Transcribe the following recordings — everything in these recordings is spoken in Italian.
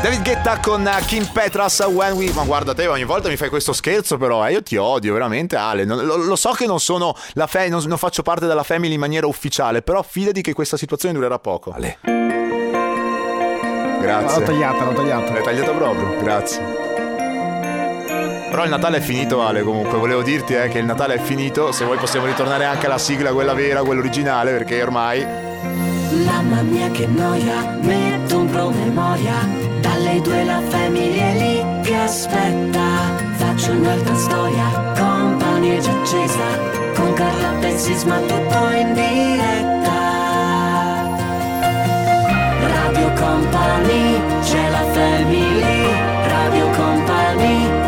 David Guetta con Kim Petras When We Ma guarda te ogni volta mi fai questo scherzo però eh, Io ti odio veramente Ale. Non, lo, lo, so che non sono la fe- non, non, faccio parte della family in maniera ufficiale Però fidati che questa situazione durerà poco. Ale. Grazie. L'ho tagliata, l'ho tagliata. L'hai tagliata proprio, grazie. Però il Natale è finito Ale comunque, volevo dirti eh, che il Natale è finito, se vuoi possiamo ritornare anche alla sigla, quella vera, quella originale, perché ormai... Mamma mia che noia, metto un promemoria, dalle due la famiglia è lì che aspetta, faccio un'altra storia, compagnia già accesa, con Carla e Sisma tutto in diretta. Radio Company, c'è la family, Radio Company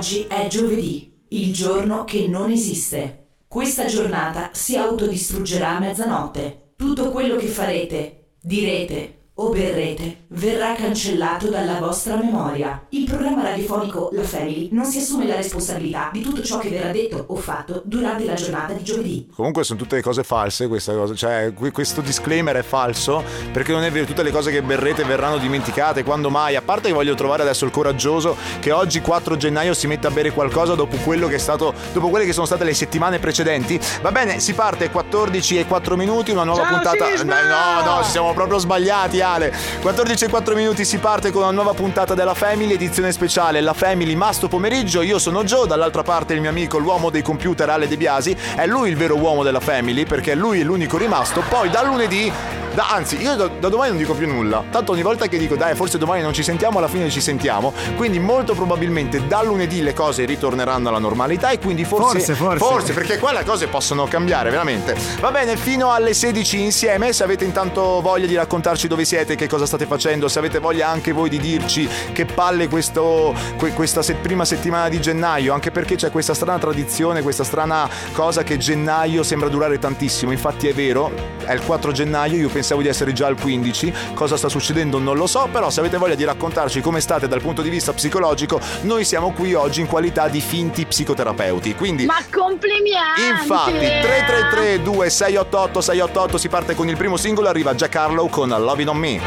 Oggi è giovedì, il giorno che non esiste. Questa giornata si autodistruggerà a mezzanotte. Tutto quello che farete, direte, o berrete verrà cancellato dalla vostra memoria. Il programma radiofonico La Family non si assume la responsabilità di tutto ciò che verrà detto o fatto durante la giornata di giovedì. Comunque sono tutte cose false questa cosa, cioè questo disclaimer è falso perché non è vero, tutte le cose che berrete verranno dimenticate, quando mai? A parte che voglio trovare adesso il coraggioso che oggi 4 gennaio si mette a bere qualcosa dopo quello che è stato, dopo quelle che sono state le settimane precedenti. Va bene, si parte 14 e 4 minuti, una nuova Ciao, puntata. Sisma! No, no, ci siamo proprio sbagliati. Natale. 14 e 4 minuti si parte con una nuova puntata della Family, edizione speciale La Family Masto pomeriggio. Io sono Joe, dall'altra parte il mio amico, l'uomo dei computer Ale De Biasi. È lui il vero uomo della Family perché lui è l'unico rimasto. Poi da lunedì da, anzi, io da, da, domani non dico più nulla. Tanto ogni volta che dico dai, forse domani non ci sentiamo, alla fine ci sentiamo. Quindi molto probabilmente da lunedì le cose ritorneranno alla normalità e quindi forse forse, forse. forse perché qua le cose possono cambiare, veramente. Va bene, fino alle 16 insieme, se avete intanto voglia di raccontarci dove siete, che cosa state facendo, se avete voglia anche voi di dirci che palle questo, que, questa se, prima settimana di gennaio, anche perché c'è questa strana tradizione, questa strana cosa che gennaio sembra durare tantissimo. Infatti è vero, è il 4 gennaio, io penso pensavo di essere già al 15, cosa sta succedendo non lo so, però se avete voglia di raccontarci come state dal punto di vista psicologico, noi siamo qui oggi in qualità di finti psicoterapeuti. Quindi Ma complimenti! Infatti 333 2688 688 si parte con il primo singolo, arriva Jack Harlow con Loving on Me.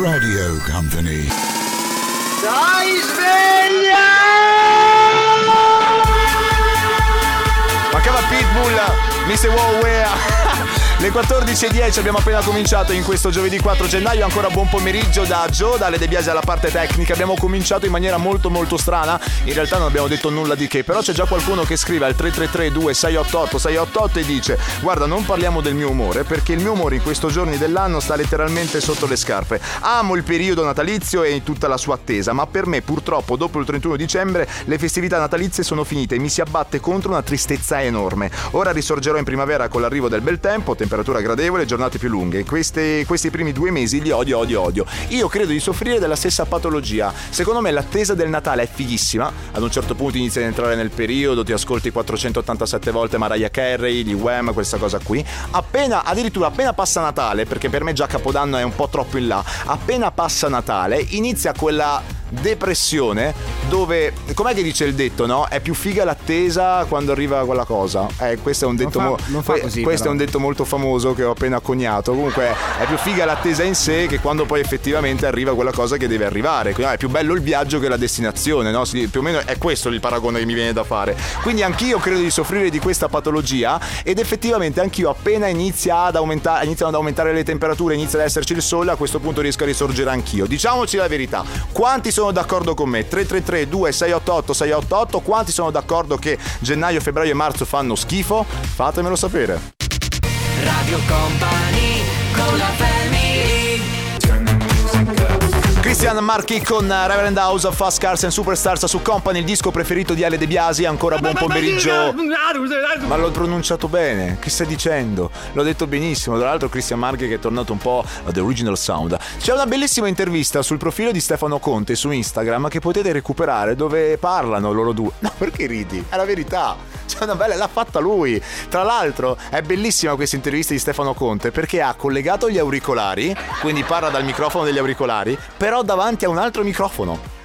Radio Company. Dai sveglia! Mancava Pitbull, Mr. Wow Le 14.10 abbiamo appena cominciato in questo giovedì 4 gennaio, ancora buon pomeriggio da Joe, dalle De Biasi alla parte tecnica. Abbiamo cominciato in maniera molto molto strana, in realtà non abbiamo detto nulla di che, però c'è già qualcuno che scrive al 333 2688 688 e dice guarda non parliamo del mio umore perché il mio umore in questi giorni dell'anno sta letteralmente sotto le scarpe. Amo il periodo natalizio e tutta la sua attesa, ma per me purtroppo dopo il 31 dicembre le festività natalizie sono finite e mi si abbatte contro una tristezza enorme. Ora risorgerò in primavera con l'arrivo del bel tempo, temperatura gradevole, giornate più lunghe. Queste, questi primi due mesi li odio, odio, odio. Io credo di soffrire della stessa patologia. Secondo me l'attesa del Natale è fighissima. Ad un certo punto inizi ad entrare nel periodo, ti ascolti 487 volte Mariah Carey, di Wham, questa cosa qui. Appena, addirittura appena passa Natale, perché per me già Capodanno è un po' troppo in là, appena passa Natale inizia quella depressione dove com'è che dice il detto no? È più figa l'attesa quando arriva quella cosa. Eh questo è un detto non fa, non fa così, questo però. è un detto molto famoso che ho appena coniato. Comunque è più figa l'attesa in sé che quando poi effettivamente arriva quella cosa che deve arrivare. Quindi, no, è più bello il viaggio che la destinazione no? Sì, più o meno è questo il paragone che mi viene da fare. Quindi anch'io credo di soffrire di questa patologia ed effettivamente anch'io appena inizia ad aumentare, iniziano ad aumentare le temperature inizia ad esserci il sole a questo punto riesco a risorgere anch'io. Diciamoci la verità. Quanti sono sono d'accordo con me? 333 2688 688 quanti sono d'accordo che gennaio, febbraio e marzo fanno schifo? Fatemelo sapere. Radio Company con la family Christian Marchi con Reverend House of Fast Cars and Superstars su Company, il disco preferito di Ale De Biasi. Ancora buon pomeriggio. Ma l'ho pronunciato bene, che stai dicendo? L'ho detto benissimo. Tra l'altro, Christian Marchi che è tornato un po' ad original sound. C'è una bellissima intervista sul profilo di Stefano Conte su Instagram che potete recuperare dove parlano loro due. No, perché ridi? È la verità. Una bella, l'ha fatta lui. Tra l'altro, è bellissima questa intervista di Stefano Conte perché ha collegato gli auricolari, quindi parla dal microfono degli auricolari, però davanti a un altro microfono.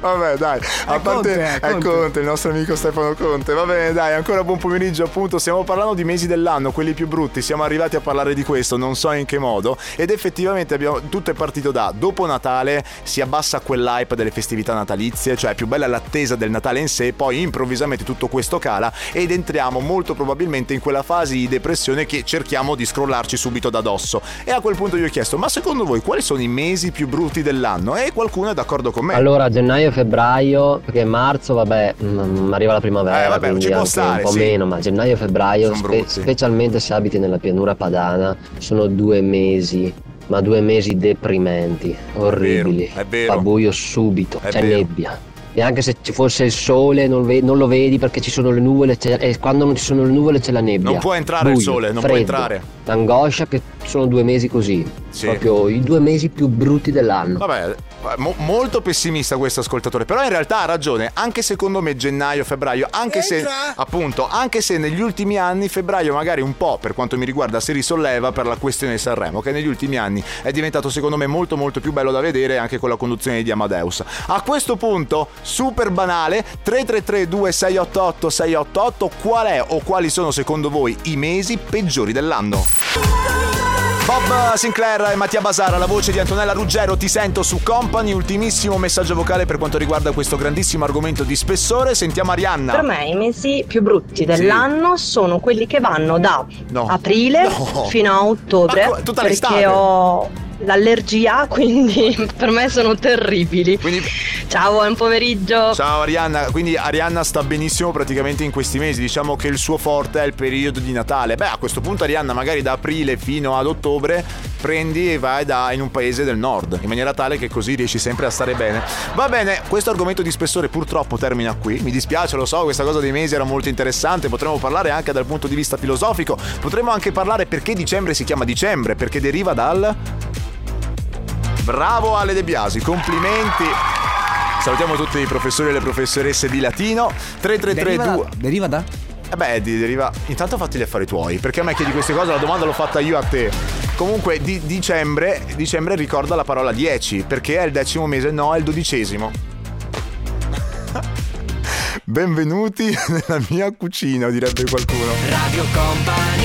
Vabbè, dai. A È parte Conte, è Conte. Conte, il nostro amico Stefano Conte. Va bene, dai, ancora buon pomeriggio, appunto. Stiamo parlando di mesi dell'anno, quelli più brutti. Siamo arrivati a parlare di questo, non so in che modo. Ed effettivamente abbiamo tutto è partito da dopo Natale si abbassa quell'hype delle festività natalizie, cioè è più bella l'attesa del Natale in sé, poi improvvisamente tutto questo cala ed entriamo molto probabilmente in quella fase di depressione che cerchiamo di scrollarci subito da dosso. E a quel punto io ho chiesto: "Ma secondo voi quali sono i mesi più brutti dell'anno?" E qualcuno è d'accordo con me. Allora, gennaio e febbraio, perché marzo, vabbè, mm, arriva la primavera, Eh, vabbè, quindi ci può anche stare, un po' sì. meno, ma gennaio e febbraio, spe- specialmente se abiti nella pianura padana, sono due mesi, ma due mesi deprimenti, orribili. è vero. Fa buio subito, È c'è vero. nebbia. E anche se ci fosse il sole non, ve- non lo vedi perché ci sono le nuvole c'è- e quando non ci sono le nuvole c'è la nebbia. Non può entrare il Buio, sole, non può freddo, entrare. L'angoscia che sono due mesi così, Sì. proprio i due mesi più brutti dell'anno. Vabbè, mo- molto pessimista questo ascoltatore, però in realtà ha ragione, anche secondo me gennaio, febbraio, anche se appunto, anche se negli ultimi anni febbraio magari un po' per quanto mi riguarda si risolleva per la questione di Sanremo, che negli ultimi anni è diventato secondo me molto molto più bello da vedere anche con la conduzione di Amadeus. A questo punto, super banale, 333 2688 688, qual è o quali sono secondo voi i mesi peggiori dell'anno? Bob Sinclair e Mattia Basara, la voce di Antonella Ruggero, ti sento su Company. Ultimissimo messaggio vocale per quanto riguarda questo grandissimo argomento di spessore. Sentiamo Arianna. Per me i mesi più brutti dell'anno sono quelli che vanno da No. aprile No. fino a ottobre Ma tutta l'estate? perché ho l'allergia, quindi per me sono terribili. Quindi, Ciao, buon pomeriggio. ciao Arianna. Quindi Arianna sta benissimo praticamente in questi mesi. Diciamo che il suo forte è il periodo di Natale. Beh, a questo punto Arianna magari da aprile fino ad ottobre prendi e vai da, in un paese del nord, in maniera tale che così riesci sempre a stare bene. Va bene, questo argomento di spessore purtroppo termina qui. Mi dispiace, lo so, questa cosa dei mesi era molto interessante. Potremmo parlare anche dal punto di vista filosofico. Potremmo anche parlare perché dicembre si chiama dicembre, perché deriva dal... Bravo Ale De Biasi, complimenti. Salutiamo tutti i professori e le professoresse di latino. Deriva 3332. da, deriva da? Eh beh, di- deriva. Intanto fatti gli affari tuoi, perché a me chiedi queste cose, la domanda l'ho fatta io a te. Comunque, di- dicembre, dicembre ricorda la parola 10, perché è il decimo mese, no, è il dodicesimo. Benvenuti nella mia cucina, direbbe qualcuno. Radio Company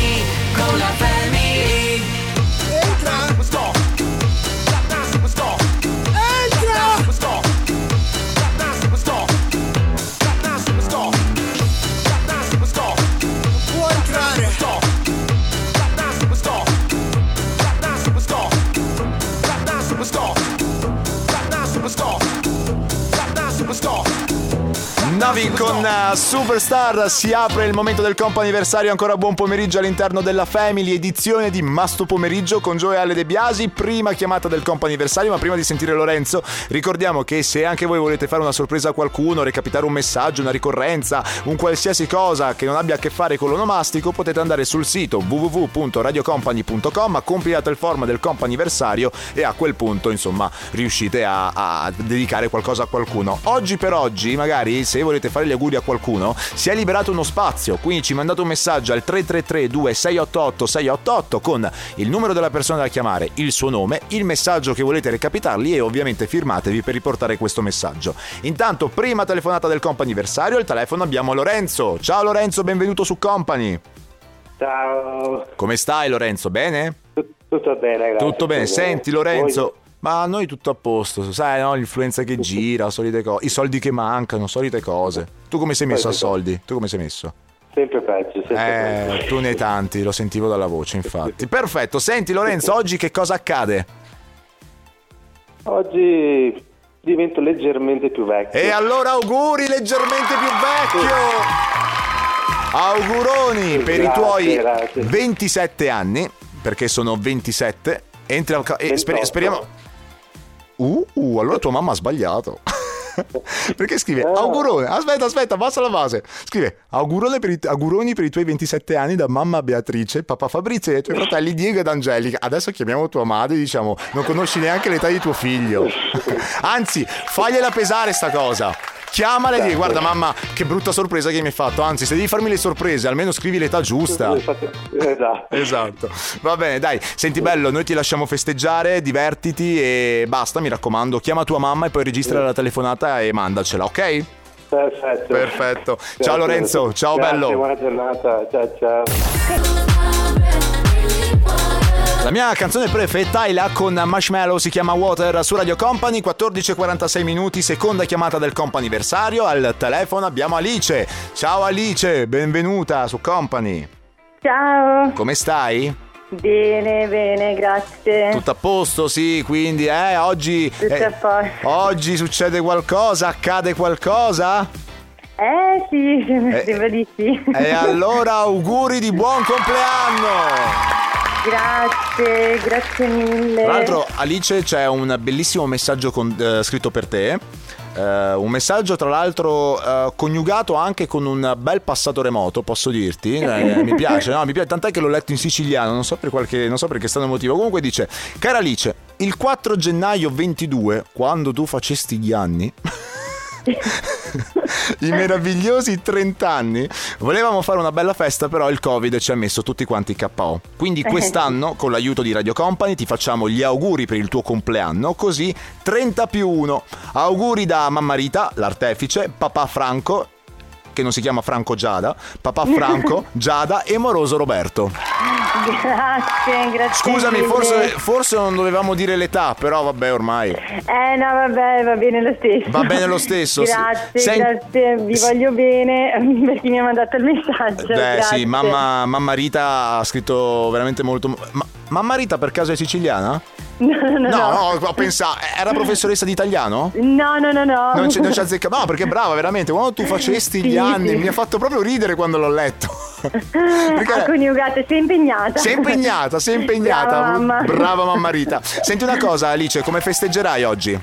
Superstar si apre il momento del compo anniversario ancora buon pomeriggio all'interno della Family edizione di Masto Pomeriggio con Joe e Ale De Biasi prima chiamata del compo anniversario ma prima di sentire Lorenzo ricordiamo che se anche voi volete fare una sorpresa a qualcuno recapitare un messaggio una ricorrenza un qualsiasi cosa che non abbia a che fare con l'onomastico potete andare sul sito www.radiocompany.com compilate il form del compo anniversario e a quel punto insomma riuscite a, a dedicare qualcosa a qualcuno. Oggi per oggi magari se volete fare gli auguri a qualcuno si è liberato uno spazio quindi ci mandate un messaggio al 333 2688 688 con il numero della persona da chiamare il suo nome il messaggio che volete recapitargli e ovviamente firmatevi per riportare questo messaggio intanto prima telefonata del comp anniversario al telefono abbiamo Lorenzo ciao Lorenzo benvenuto su Company Ciao, come stai Lorenzo bene? Tut- tutto bene, grazie. Tutto bene, senti Voi? Ma a noi tutto a posto, sai, no? L'influenza che gira, solite cose, i soldi che mancano, solite cose. Tu come sei messo a soldi? Tu come sei messo? Sempre peggio, sempre Eh, peggio. tu ne hai tanti, lo sentivo dalla voce, infatti. Perfetto, senti Lorenzo, oggi che cosa accade? Oggi divento leggermente più vecchio. E allora auguri leggermente più vecchio! Auguroni per i tuoi grazie. 27 anni, perché sono 27. Entri al ca- e sper- 28. speriamo. Uh, uh, allora tua mamma ha sbagliato. Perché scrive Ah. augurone? Aspetta, aspetta, basta la base. Scrive augurone per i, auguroni per i tuoi 27 anni da mamma Beatrice, papà Fabrizio e i tuoi fratelli Diego ed Angelica. Adesso chiamiamo tua madre e diciamo non conosci neanche l'età di tuo figlio. Anzi, fagliela pesare sta cosa. Chiamala e digli guarda mamma che brutta sorpresa che mi hai fatto, anzi se devi farmi le sorprese almeno scrivi l'età giusta. Esatto. Esatto. Va bene, dai, senti bello, noi ti lasciamo festeggiare, divertiti e basta, mi raccomando, chiama tua mamma e poi registra la telefonata e mandacela, ok? Perfetto. Perfetto. Ciao. Lorenzo, ciao Grazie, bello. Buona giornata. Ciao ciao. La mia canzone prefe è Tyla con Marshmallow si chiama Water su Radio Company 14:46 minuti seconda chiamata del comp'anniversario al telefono abbiamo Alice ciao Alice benvenuta su Company Ciao, come stai? bene, bene, grazie. Tutto a posto sì quindi eh oggi Tutto eh, a posto. oggi succede qualcosa accade qualcosa? Eh sì, Eh. sembra di sì. E allora auguri di buon compleanno! Grazie, grazie mille. Tra l'altro, Alice, c'è un bellissimo messaggio con- eh, scritto per te. Eh, un messaggio, tra l'altro, eh, coniugato anche con un bel passato remoto, posso dirti. Eh, mi piace, no? Mi piace, tant'è che l'ho letto in siciliano, non so per qualche, non so per che strano motivo. Comunque dice: Cara Alice, il 4 gennaio 22, quando tu facesti gli anni. I meravigliosi 30 anni. Volevamo fare una bella festa, però il Covid ci ha messo tutti quanti KO. Quindi quest'anno, con l'aiuto di Radio Company, ti facciamo gli auguri per il tuo compleanno, così 30 più 1. Auguri da mamma Rita, l'artefice, papà Franco, che non si chiama Franco Giada, papà Franco, Giada e moroso Roberto. Grazie, grazie. Scusami, forse, forse non dovevamo dire l'età, però vabbè ormai. Eh no, vabbè, va bene lo stesso. Va bene lo stesso. Grazie, Sen- grazie, vi voglio bene per chi mi ha mandato il messaggio. Beh, grazie. sì, mamma, mamma Rita ha scritto veramente molto. Ma, mamma Rita per caso è siciliana? No, no, no. No, no, ho pensato. Era professoressa di italiano? No, no, no, no. Non ci, non ci azzecca. No, perché brava, veramente. Quando tu facesti gli Sì, anni, sì. mi ha fatto proprio ridere quando l'ho letto. Perché- Ha coniugato, sei impegnata. Sei impegnata, sei impegnata. Brava mamma. Brava mamma Rita. Senti una cosa, Alice, come festeggerai oggi?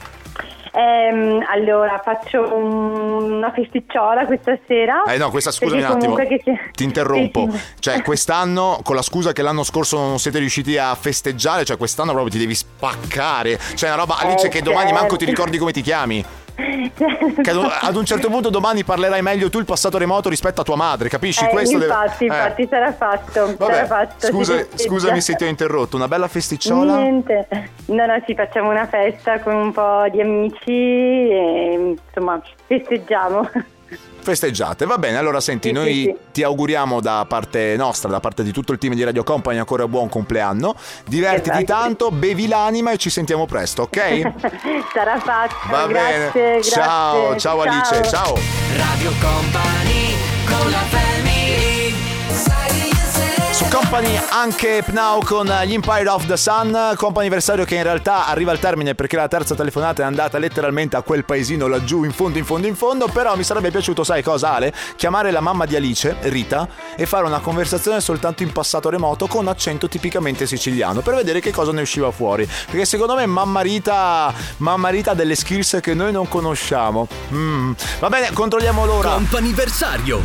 Ehm, allora, faccio un- una festicciola questa sera. Eh no, questa scusami un Perché attimo. comunque che si- Ti interrompo. Sì, sì. Cioè, quest'anno, con la scusa che l'anno scorso non siete riusciti a festeggiare, cioè quest'anno proprio ti devi spaccare. Cioè, una roba, Alice, Eh, che domani manco ti certo. ricordi come ti chiami. Ad un- certo punto domani parlerai meglio tu il passato remoto rispetto a tua madre, capisci? Eh, Questo deve- infatti, eh. infatti sarà fatto. Vabbè, sarà fatto scusa- scusami se ti ho interrotto. Una bella festicciola? Niente. No, no, ci facciamo una festa con un po' di amici e insomma festeggiamo. Festeggiate, va bene. Allora, senti, Sì, noi sì, sì. ti auguriamo da parte nostra, da parte di tutto il team di Radio Company, ancora buon compleanno. Divertiti Esatto. tanto, bevi l'anima e ci sentiamo presto, ok? sarà fatto. Va grazie, bene. grazie. Ciao, ciao Alice, ciao. Radio Company con la family Su Company anche Pnau con gli Empire of the Sun, comp'anniversario che in realtà arriva al termine perché la terza telefonata è andata letteralmente a quel paesino laggiù in fondo in fondo in fondo, però mi sarebbe piaciuto, sai cosa Ale? Chiamare la mamma di Alice, Rita, e fare una conversazione soltanto in passato remoto con accento tipicamente siciliano per vedere che cosa ne usciva fuori, perché secondo me mamma Rita, mamma Rita ha delle skills che noi non conosciamo. Mm. Va bene, controlliamo l'ora. Comp'anniversario.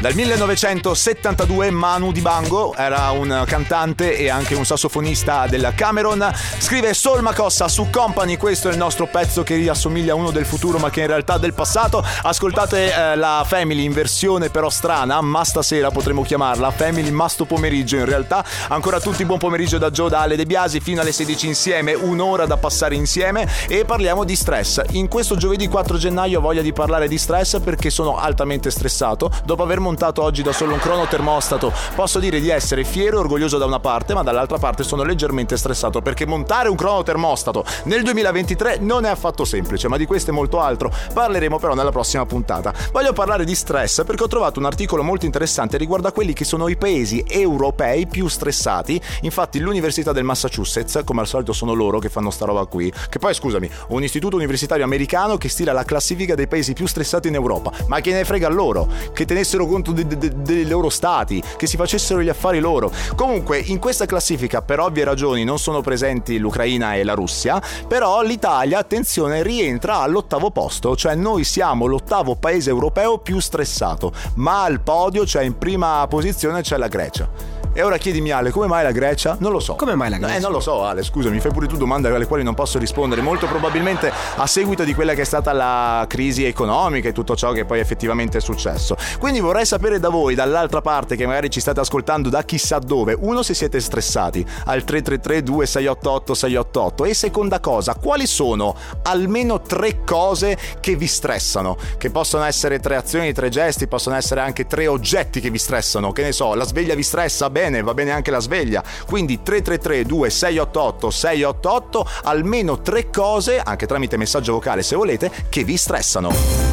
Dal 1972 Manu Dibango era un cantante e anche un sassofonista della Cameron. Scrive Sol Macossa su Company, questo è il nostro pezzo che riassomiglia a uno del futuro ma che in realtà è del passato. Ascoltate eh, la Family in versione però strana, ma stasera potremmo chiamarla Family ma sto pomeriggio in realtà. Ancora tutti buon pomeriggio da Gio, da Ale De Biasi fino alle 16 insieme, un'ora da passare insieme e parliamo di stress. In questo giovedì 4 gennaio ho voglia di parlare di stress perché sono altamente stressato dopo aver montato oggi da solo un cronotermostato. Posso dire di essere fiero e orgoglioso da una parte, ma dall'altra parte sono leggermente stressato perché montare un cronotermostato nel 2023 non è affatto semplice, ma di questo e molto altro parleremo però nella prossima puntata. Voglio parlare di stress perché ho trovato un articolo molto interessante riguardo a quelli che sono i paesi europei più stressati. Infatti l'Università del Massachusetts, come al solito sono loro che fanno sta roba qui, che poi scusami, un istituto universitario americano che stila la classifica dei paesi più stressati in Europa. Ma che ne frega loro? Che tenessero conto de- de- de- dei loro stati, che si facessero gli affari loro. Comunque, in questa classifica, per ovvie ragioni, non sono presenti l'Ucraina e la Russia, però l'Italia, attenzione, rientra all'ottavo posto, cioè noi siamo l'ottavo paese europeo più stressato, ma al podio, cioè in prima posizione, c'è la Grecia. E ora chiedimi Ale, come mai la Grecia? Non lo so. Come mai la Grecia? Eh, non lo so Ale, scusami, fai pure tu domande alle quali non posso rispondere. Molto probabilmente a seguito di quella che è stata la crisi economica e tutto ciò che poi effettivamente è successo. Quindi vorrei sapere da voi, dall'altra parte, che magari ci state ascoltando da chissà dove, uno se siete stressati al 333 2688 688 e seconda cosa, quali sono almeno tre cose che vi stressano? Che possono essere tre azioni, tre gesti, possono essere anche tre oggetti che vi stressano. Che ne so, la sveglia vi stressa bene, va bene anche la sveglia. Quindi 333 2688 688 almeno tre cose, anche tramite messaggio vocale se volete, che vi stressano.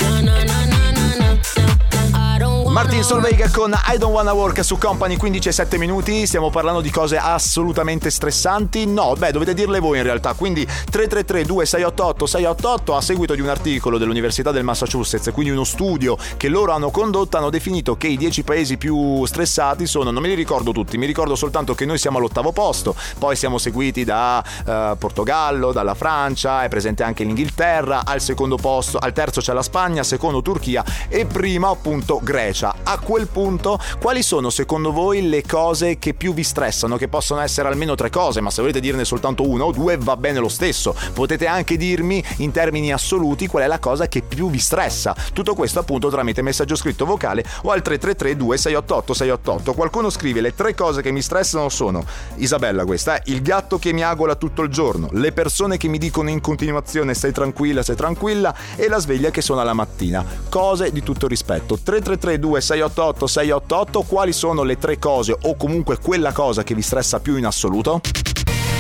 Martin Solveig con I Don't Wanna Work su Company 15 e 7 minuti. Stiamo parlando di cose assolutamente stressanti. No, beh, dovete dirle voi in realtà. Quindi 333 2688 688 a seguito di un articolo dell'Università del Massachusetts, quindi uno studio che loro hanno condotto, hanno definito che i 10 paesi più stressati sono, non me li ricordo tutti, mi ricordo soltanto che noi siamo all'ottavo posto, poi siamo seguiti da eh, Portogallo, dalla Francia, è presente anche l'Inghilterra, al secondo posto, al terzo c'è la Spagna, secondo Turchia e prima appunto Grecia. A quel punto, quali sono secondo voi le cose che più vi stressano? Che possono essere almeno tre cose, ma se volete dirne soltanto una o due va bene lo stesso. Potete anche dirmi in termini assoluti qual è la cosa che più vi stressa. Tutto questo appunto tramite messaggio scritto vocale o al 333 2688 688. Qualcuno scrive le tre cose che mi stressano sono Isabella questa, è il gatto che mi agola tutto il giorno, le persone che mi dicono in continuazione stai tranquilla, stai tranquilla e la sveglia che suona la mattina. Cose di tutto rispetto. 333 2688 688 quali sono le tre cose o comunque quella cosa che vi stressa più in assoluto?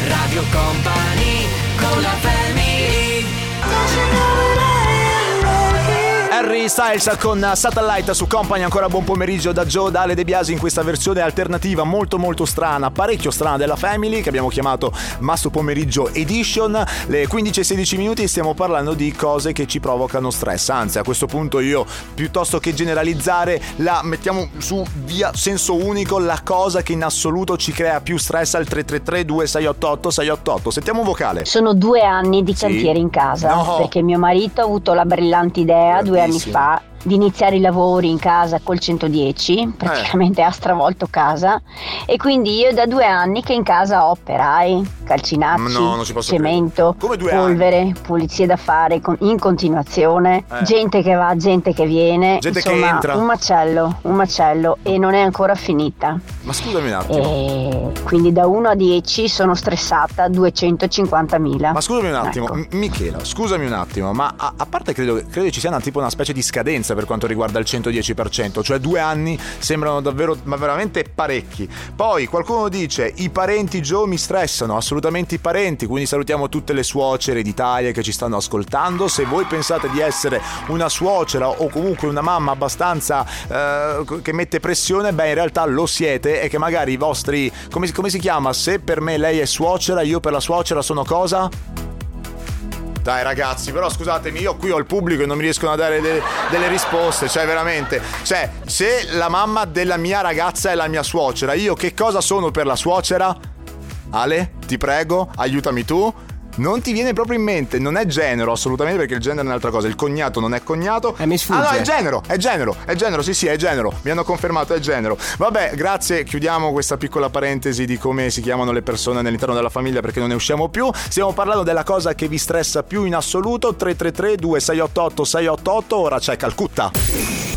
Radio Company con la family Harry Styles con Satellite su Company, ancora buon pomeriggio da Joe, da Ale De Biasi in questa versione alternativa molto molto strana, parecchio strana della Family che abbiamo chiamato Masso Pomeriggio Edition, le 15 e 16 minuti stiamo parlando di cose che ci provocano stress, anzi a questo punto io piuttosto che generalizzare la mettiamo su via senso unico la cosa che in assoluto ci crea più stress al 333 2688 688, sentiamo un vocale. Sono due anni di Sì. cantiere in casa No. perché mio marito ha avuto la brillante idea due anni Bravissimo. fa di iniziare i lavori in casa col 110, praticamente ha stravolto casa e quindi io da due anni che in casa ho operai, calcinacci, No, cemento, polvere, pulizie da fare in continuazione, Eh. gente che va, gente che viene, Gente che insomma entra. un macello, un macello e non è ancora finita. Ma scusami un attimo. E quindi da 1 a 10 sono stressata 250.000. Ma scusami un attimo, Ecco. M- Michela, scusami un attimo, ma a, a parte credo, credo ci sia una, tipo una specie di scadenza per quanto riguarda il 110%, cioè due anni sembrano davvero, ma veramente parecchi. Poi qualcuno dice i parenti Joe mi stressano, assolutamente i parenti, quindi salutiamo tutte le suocere d'Italia che ci stanno ascoltando. Se voi pensate di essere una suocera o comunque una mamma abbastanza eh, che mette pressione, beh in realtà lo siete e che magari i vostri, come, come si chiama? Se per me lei è suocera, io per la suocera sono cosa? Dai ragazzi, però scusatemi, io qui ho il pubblico e non mi riescono a dare de- delle risposte, cioè veramente, cioè se la mamma della mia ragazza è la mia suocera, io che cosa sono per la suocera? Ale, ti prego, aiutami tu. Non ti viene proprio in mente, non è genero assolutamente perché il genero è un'altra cosa, il cognato non è cognato. Eh, mi sfugge. Ah no, è genero, è genero, è genero, sì sì, è genero, mi hanno confermato, è genero. Vabbè, grazie, chiudiamo questa piccola parentesi di come si chiamano le persone all'interno della famiglia perché non ne usciamo più. Stiamo parlando della cosa che vi stressa più in assoluto, 333 2688 688, ora c'è Calcutta.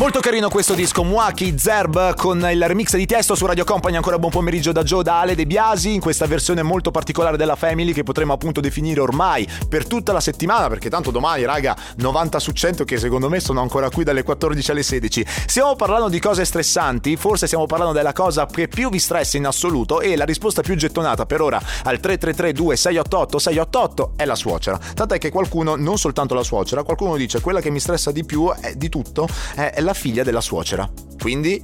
Molto carino questo disco, Muaki Zerb con il remix di testo su Radio Company. Ancora buon pomeriggio da Joe, da Ale De Biasi, in questa versione molto particolare della Family che potremo appunto definire ormai per tutta la settimana, perché tanto domani, raga, 90 su 100 che secondo me sono ancora qui dalle 14 alle 16. Stiamo parlando di cose stressanti, forse stiamo parlando della cosa che più vi stressa in assoluto e la risposta più gettonata per ora al 333 2688 688 è la suocera. Tant'è che qualcuno, non soltanto la suocera, qualcuno dice quella che mi stressa di più è, di tutto è la figlia della suocera. Quindi,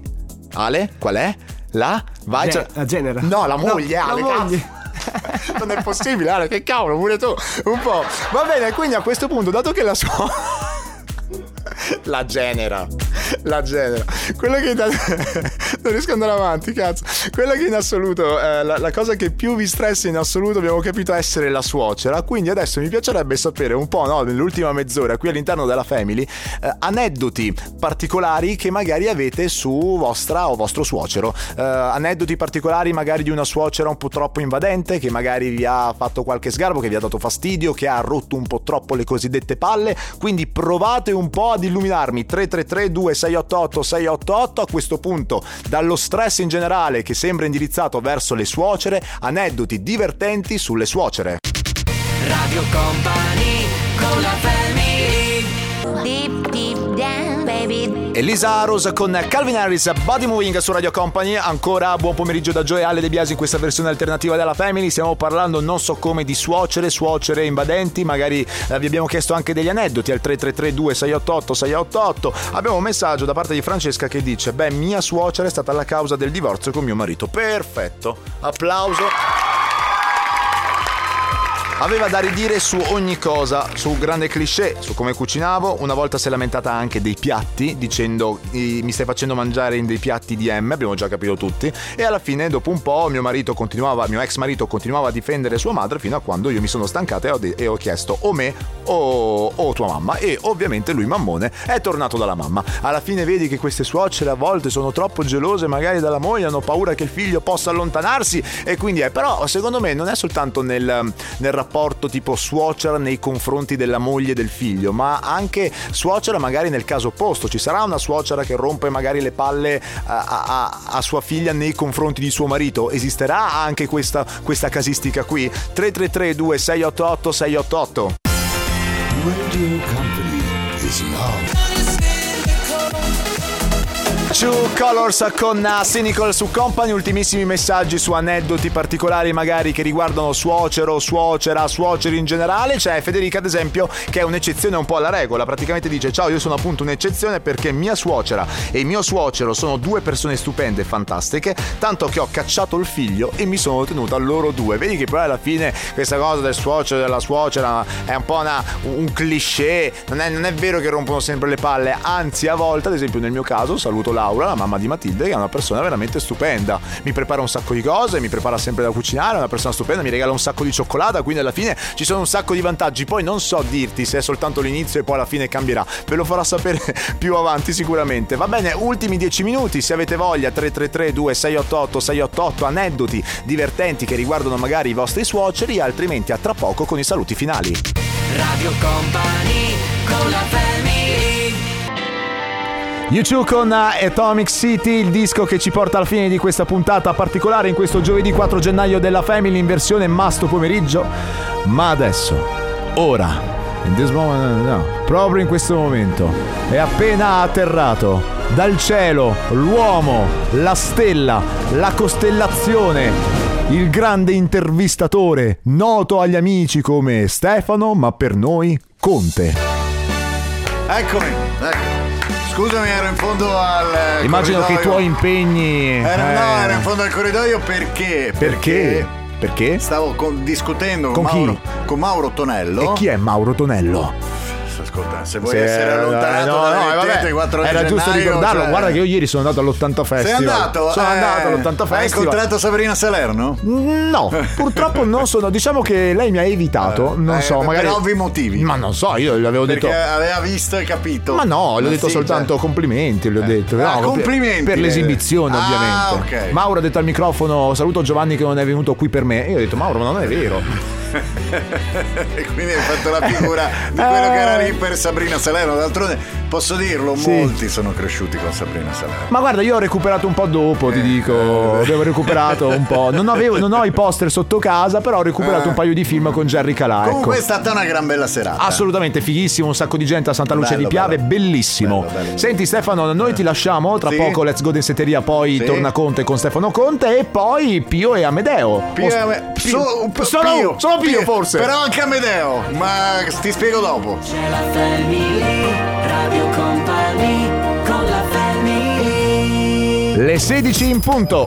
Ale, qual è? La? Vai, Ge- c'è- la genera. No, la No, moglie, la Ale, moglie. cazzo. Non è possibile, Ale, che cavolo, pure tu. Un po'. Va bene, quindi a questo punto, dato che la sua. La genera. La genera. Quello che non riesco ad andare avanti, cazzo. Quello che in assoluto, eh, la, la, cosa che più vi stressa in assoluto abbiamo capito essere la suocera. Quindi adesso mi piacerebbe sapere un po', no, nell'ultima mezz'ora qui all'interno della Family, eh, aneddoti particolari che magari avete su vostra o vostro suocero. Eh, aneddoti particolari magari di una suocera un po' troppo invadente, che magari vi ha fatto qualche sgarbo, che vi ha dato fastidio, che ha rotto un po' troppo le cosiddette palle. Quindi provate un po' ad illuminarmi 333 2688 688 a questo punto dallo stress in generale che sembra indirizzato verso le suocere, aneddoti divertenti sulle suocere. Radio Company con la family Deep deep down Elisa Aros con Calvin Harris Body Moving su Radio Company. Ancora buon pomeriggio da Joe Ale De Biasi in questa versione alternativa della Family. Stiamo parlando non so come di suocere suocere invadenti. Magari eh, vi abbiamo chiesto anche degli aneddoti al 333 2688 688 abbiamo un messaggio da parte di Francesca che dice beh mia suocera è stata la causa del divorzio con mio marito. Perfetto. Applauso Aveva da ridire su ogni cosa, su un grande cliché, su come cucinavo. Una volta si è lamentata anche dei piatti, dicendo mi stai facendo mangiare in dei piatti di M, abbiamo già capito tutti. E alla fine, dopo un po', mio marito continuava, mio ex marito continuava a difendere sua madre fino a quando io mi sono stancata e ho, e ho chiesto o me o, o, tua mamma. E ovviamente lui, mammone, è tornato dalla mamma. Alla fine vedi che queste suocere a volte sono troppo gelose, magari dalla moglie, hanno paura che il figlio possa allontanarsi. E quindi è, però, secondo me, non è soltanto nel, nel rapporto rapporto tipo suocera nei confronti della moglie del figlio, ma anche suocera magari nel caso opposto. Ci sarà una suocera che rompe magari le palle a, a, a sua figlia nei confronti di suo marito? Esisterà anche questa, questa casistica qui? 333 2688 688 Radio Company is love. True Colors con uh, Cynical su Company, ultimissimi messaggi su aneddoti particolari magari che riguardano suocero, suocera, suoceri in generale. C'è Federica ad esempio che è un'eccezione un po' alla regola, praticamente dice ciao io sono appunto un'eccezione perché mia suocera e mio suocero sono due persone stupende e fantastiche, tanto che ho cacciato il figlio e mi sono tenuta loro due. Vedi che poi alla fine questa cosa del suocero e della suocera è un po' una, un cliché, non è, non è vero che rompono sempre le palle, anzi a volte ad esempio nel mio caso saluto la Laura, la mamma di Matilde, che è una persona veramente stupenda. Mi prepara un sacco di cose, mi prepara sempre da cucinare, è una persona stupenda, mi regala un sacco di cioccolata, quindi alla fine ci sono un sacco di vantaggi. Poi non so dirti se è soltanto l'inizio e poi alla fine cambierà. Ve lo farò sapere più avanti sicuramente. Va bene, ultimi 10 minuti, se avete voglia 333 2688 688 aneddoti divertenti che riguardano magari i vostri suoceri, altrimenti a tra poco con i saluti finali. Radio Company con la YouTube con Atomic City, il disco che ci porta alla fine di questa puntata particolare in questo giovedì 4 gennaio della Family in versione masto pomeriggio. Ma adesso, ora, in this moment, no, proprio in questo momento, è appena atterrato dal cielo l'uomo, la stella, la costellazione, il grande intervistatore, noto agli amici come Stefano, ma per noi Conte. Eccomi, ecco. Scusami, ero in fondo al. Immagino corridoio. che i tuoi impegni. Era, eh... No, ero in fondo al corridoio perché? Perché? Perché? Stavo con, discutendo con, con, Mauro, con Mauro Tonello. E chi è Mauro Tonello? Ascolta, se vuoi se, essere allontanato no, no, vabbè, 4 era gennaio, giusto ricordarlo. Cioè... Guarda che io ieri sono andato all'80 Festival. Sei andato? Sono eh, andato all'80 Festival. Hai incontrato Sabrina Salerno? No, purtroppo non sono. Diciamo che lei mi ha evitato. Non eh, so, per magari. Per ovvi motivi. Ma non so, io le avevo Perché detto. aveva visto e capito. Ma no, le ho detto sì, soltanto cioè... complimenti. Le ho detto. Ah, no, complimenti. Per, per l'esibizione, ah, ovviamente. Okay. Mauro ha detto al microfono: Saluto Giovanni che non è venuto qui per me. E io ho detto, Mauro, ma non è vero. e quindi hai fatto la figura di quello che era lì per Sabrina Salerno. D'altronde posso dirlo, sì. molti sono cresciuti con Sabrina Salerno. Ma guarda, io ho recuperato un po' dopo, ti eh, dico. Avevo recuperato un po'. Non, avevo, non, ho i poster sotto casa, però ho recuperato eh. un paio di film con Jerry Calà. Comunque ecco. è stata una gran bella serata. Assolutamente fighissimo, un sacco di gente a Santa Luce bello, di Piave, bello. bellissimo. Bello, bello, Senti Stefano, noi ti lasciamo, tra sì. poco Let's Go Densetteria, poi sì. torna Conte con Stefano Conte e poi Pio e Amedeo. Pio, e Ame- Pio. Pio, Pio forse. Però anche Amedeo, ma ti spiego dopo. Family, Radio Company, con la family. Le 16 in punto.